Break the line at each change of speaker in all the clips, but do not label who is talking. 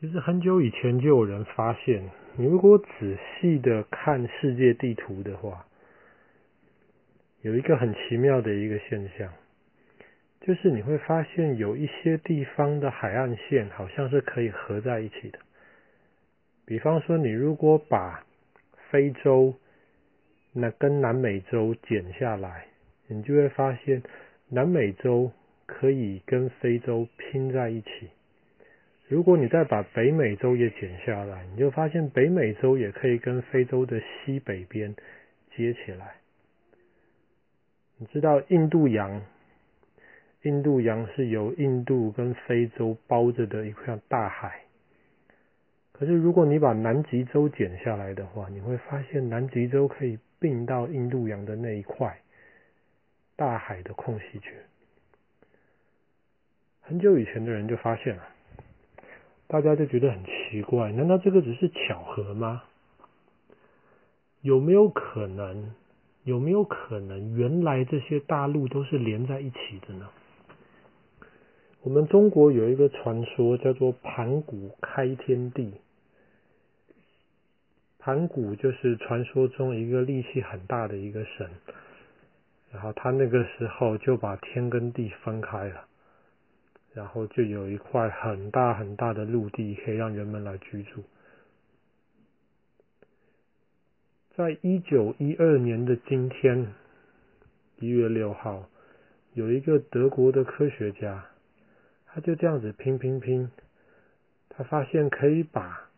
其实很久以前就有人发现，你如果仔细的看世界地图的话，有一个很奇妙的一个现象，就是你会发现有一些地方的海岸线好像是可以合在一起的。比方说，你如果把非洲那跟南美洲剪下来，你就会发现南美洲可以跟非洲拼在一起。如果你再把北美洲也剪下来，你就发现北美洲也可以跟非洲的西北边接起来。你知道印度洋，印度洋是由印度跟非洲包着的一块大海。可是如果你把南极洲剪下来的话，你会发现南极洲可以并到印度洋的那一块大海的空隙去。很久以前的人就发现了。大家就觉得很奇怪，难道这个只是巧合吗？有没有可能？有没有可能，原来这些大陆都是连在一起的呢？我们中国有一个传说叫做盘古开天地，盘古就是传说中一个力气很大的一个神，然后他那个时候就把天跟地分开了。然后就有一块很大很大的陆地可以让人们来居住。在一九一二年的今天，一月六号，有一个德国的科学家，他就这样子拼拼拼，他发现可以把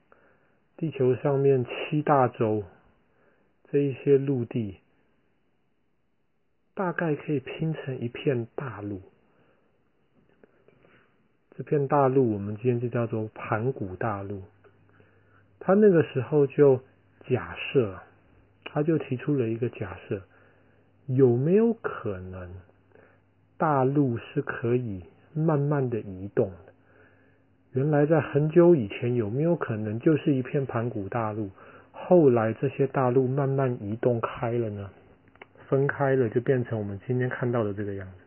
地球上面七大洲这一些陆地，大概可以拼成一片大陆。这片大陆，我们今天就叫做盘古大陆。他那个时候就假设，他就提出了一个假设：有没有可能大陆是可以慢慢的移动的？原来在很久以前，有没有可能就是一片盘古大陆？后来这些大陆慢慢移动开了呢？分开了，就变成我们今天看到的这个样子。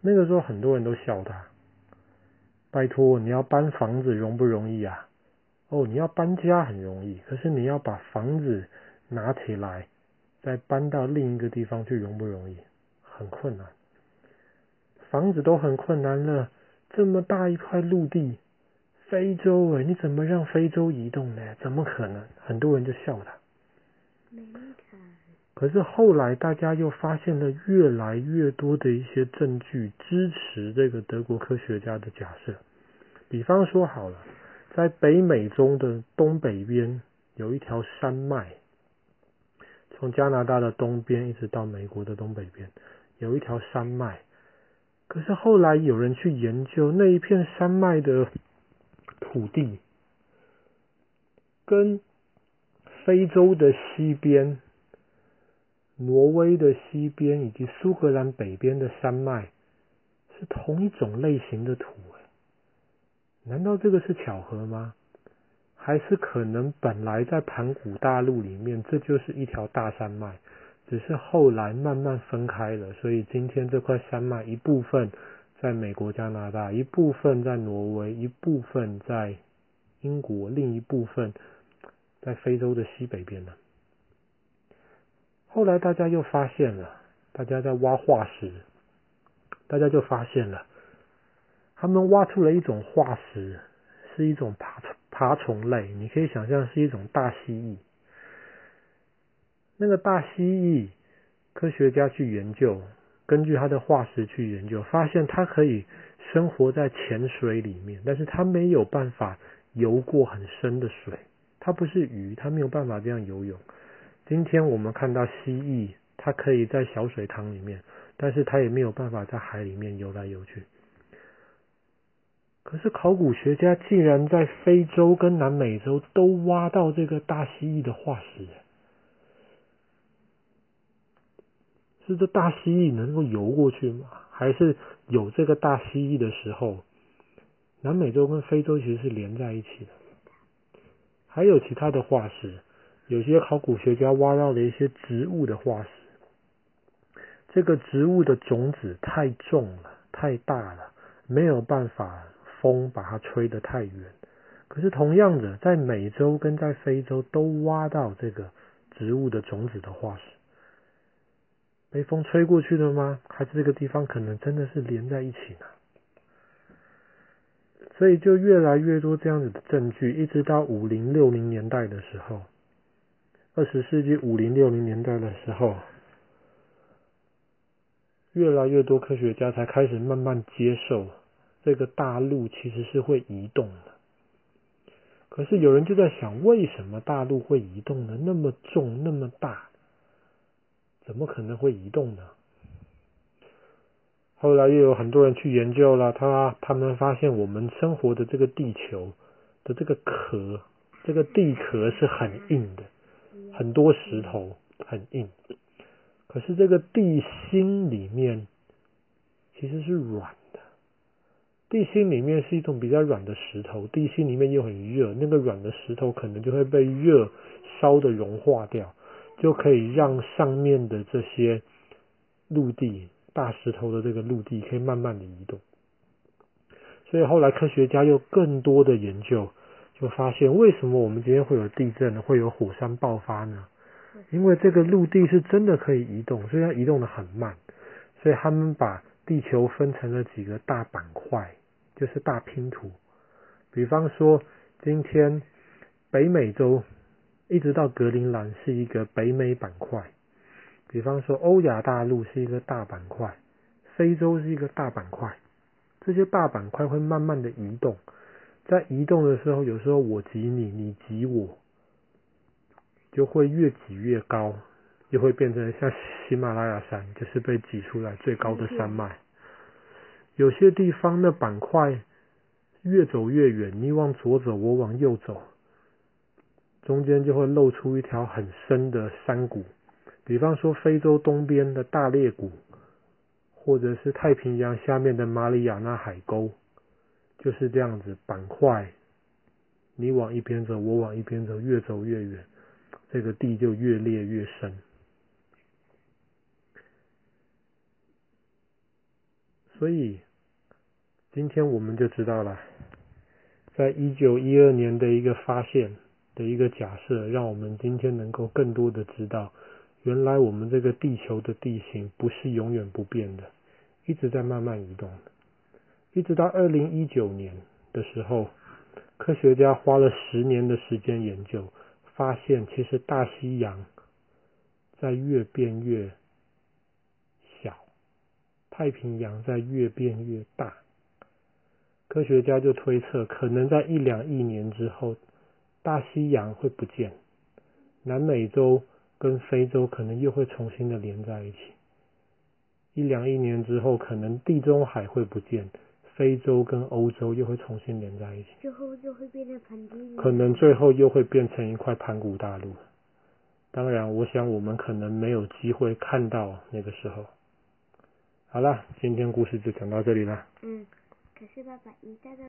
那个时候，很多人都笑他。拜托，你要搬房子容不容易啊？哦，你要搬家很容易，可是你要把房子拿起来，再搬到另一个地方去容不容易？很困难。房子都很困难了，这么大一块陆地，非洲诶，你怎么让非洲移动呢？怎么可能？很多人就笑他。可是后来大家又发现了越来越多的一些证据支持这个德国科学家的假设。比方说好了，在北美洲的东北边有一条山脉，从加拿大的东边一直到美国的东北边有一条山脉。可是后来有人去研究那一片山脉的土地，跟非洲的西边。挪威的西边以及苏格兰北边的山脉是同一种类型的土，难道这个是巧合吗？还是可能本来在盘古大陆里面，这就是一条大山脉，只是后来慢慢分开了，所以今天这块山脉一部分在美国、加拿大，一部分在挪威，一部分在英国，另一部分在非洲的西北边呢？后来大家又发现了，大家在挖化石，大家就发现了，他们挖出了一种化石，是一种爬爬虫类，你可以想象是一种大蜥蜴。那个大蜥蜴，科学家去研究，根据它的化石去研究，发现它可以生活在浅水里面，但是它没有办法游过很深的水，它不是鱼，它没有办法这样游泳。今天我们看到蜥蜴，它可以在小水塘里面，但是它也没有办法在海里面游来游去。可是考古学家竟然在非洲跟南美洲都挖到这个大蜥蜴的化石，是这大蜥蜴能够游过去吗？还是有这个大蜥蜴的时候，南美洲跟非洲其实是连在一起的？还有其他的化石。有些考古学家挖到了一些植物的化石，这个植物的种子太重了，太大了，没有办法风把它吹得太远。可是同样的，在美洲跟在非洲都挖到这个植物的种子的化石，被风吹过去的吗？还是这个地方可能真的是连在一起呢？所以就越来越多这样子的证据，一直到五零六零年代的时候，二十世纪五零六零年代的时候，越来越多科学家才开始慢慢接受这个大陆其实是会移动的。可是有人就在想，为什么大陆会移动呢？那么重，那么大，怎么可能会移动呢？后来又有很多人去研究了，他他们发现我们生活的这个地球的这个壳，这个地壳是很硬的，很多石头很硬。可是这个地心里面其实是软的，地心里面是一种比较软的石头，地心里面又很热，那个软的石头可能就会被热烧的融化掉，就可以让上面的这些陆地。大石头的这个陆地可以慢慢的移动，所以后来科学家又更多的研究，就发现为什么我们今天会有地震，会有火山爆发呢？因为这个陆地是真的可以移动，所以它移动的很慢，所以他们把地球分成了几个大板块，就是大拼图。比方说，今天北美洲一直到格陵兰是一个北美板块。比方说，欧亚大陆是一个大板块，非洲是一个大板块，这些大板块会慢慢的移动，在移动的时候，有时候我挤你，你挤我，就会越挤越高，就会变成像喜马拉雅山，就是被挤出来最高的山脉。有些地方的板块越走越远，你往左走，我往右走，中间就会露出一条很深的山谷。比方说，非洲东边的大裂谷，或者是太平洋下面的马里亚纳海沟，就是这样子板块。你往一边走，我往一边走，越走越远，这个地就越裂越深。所以，今天我们就知道了，在一九一二年的一个发现的一个假设，让我们今天能够更多的知道。原来我们这个地球的地形不是永远不变的，一直在慢慢移动。一直到二零一九年的时候，科学家花了十年的时间研究，发现其实大西洋在越变越小，太平洋在越变越大。科学家就推测，可能在一两亿年之后，大西洋会不见，南美洲。跟非洲可能又会重新的连在一起，一两亿年之后，可能地中海会不见，非洲跟欧洲又会重新连在一起，
最后就会变成盆地，
可能最后又会变成一块盘古大陆。当然，我想我们可能没有机会看到那个时候。好了，今天故事就讲到这里了。
嗯，可是爸爸你带的。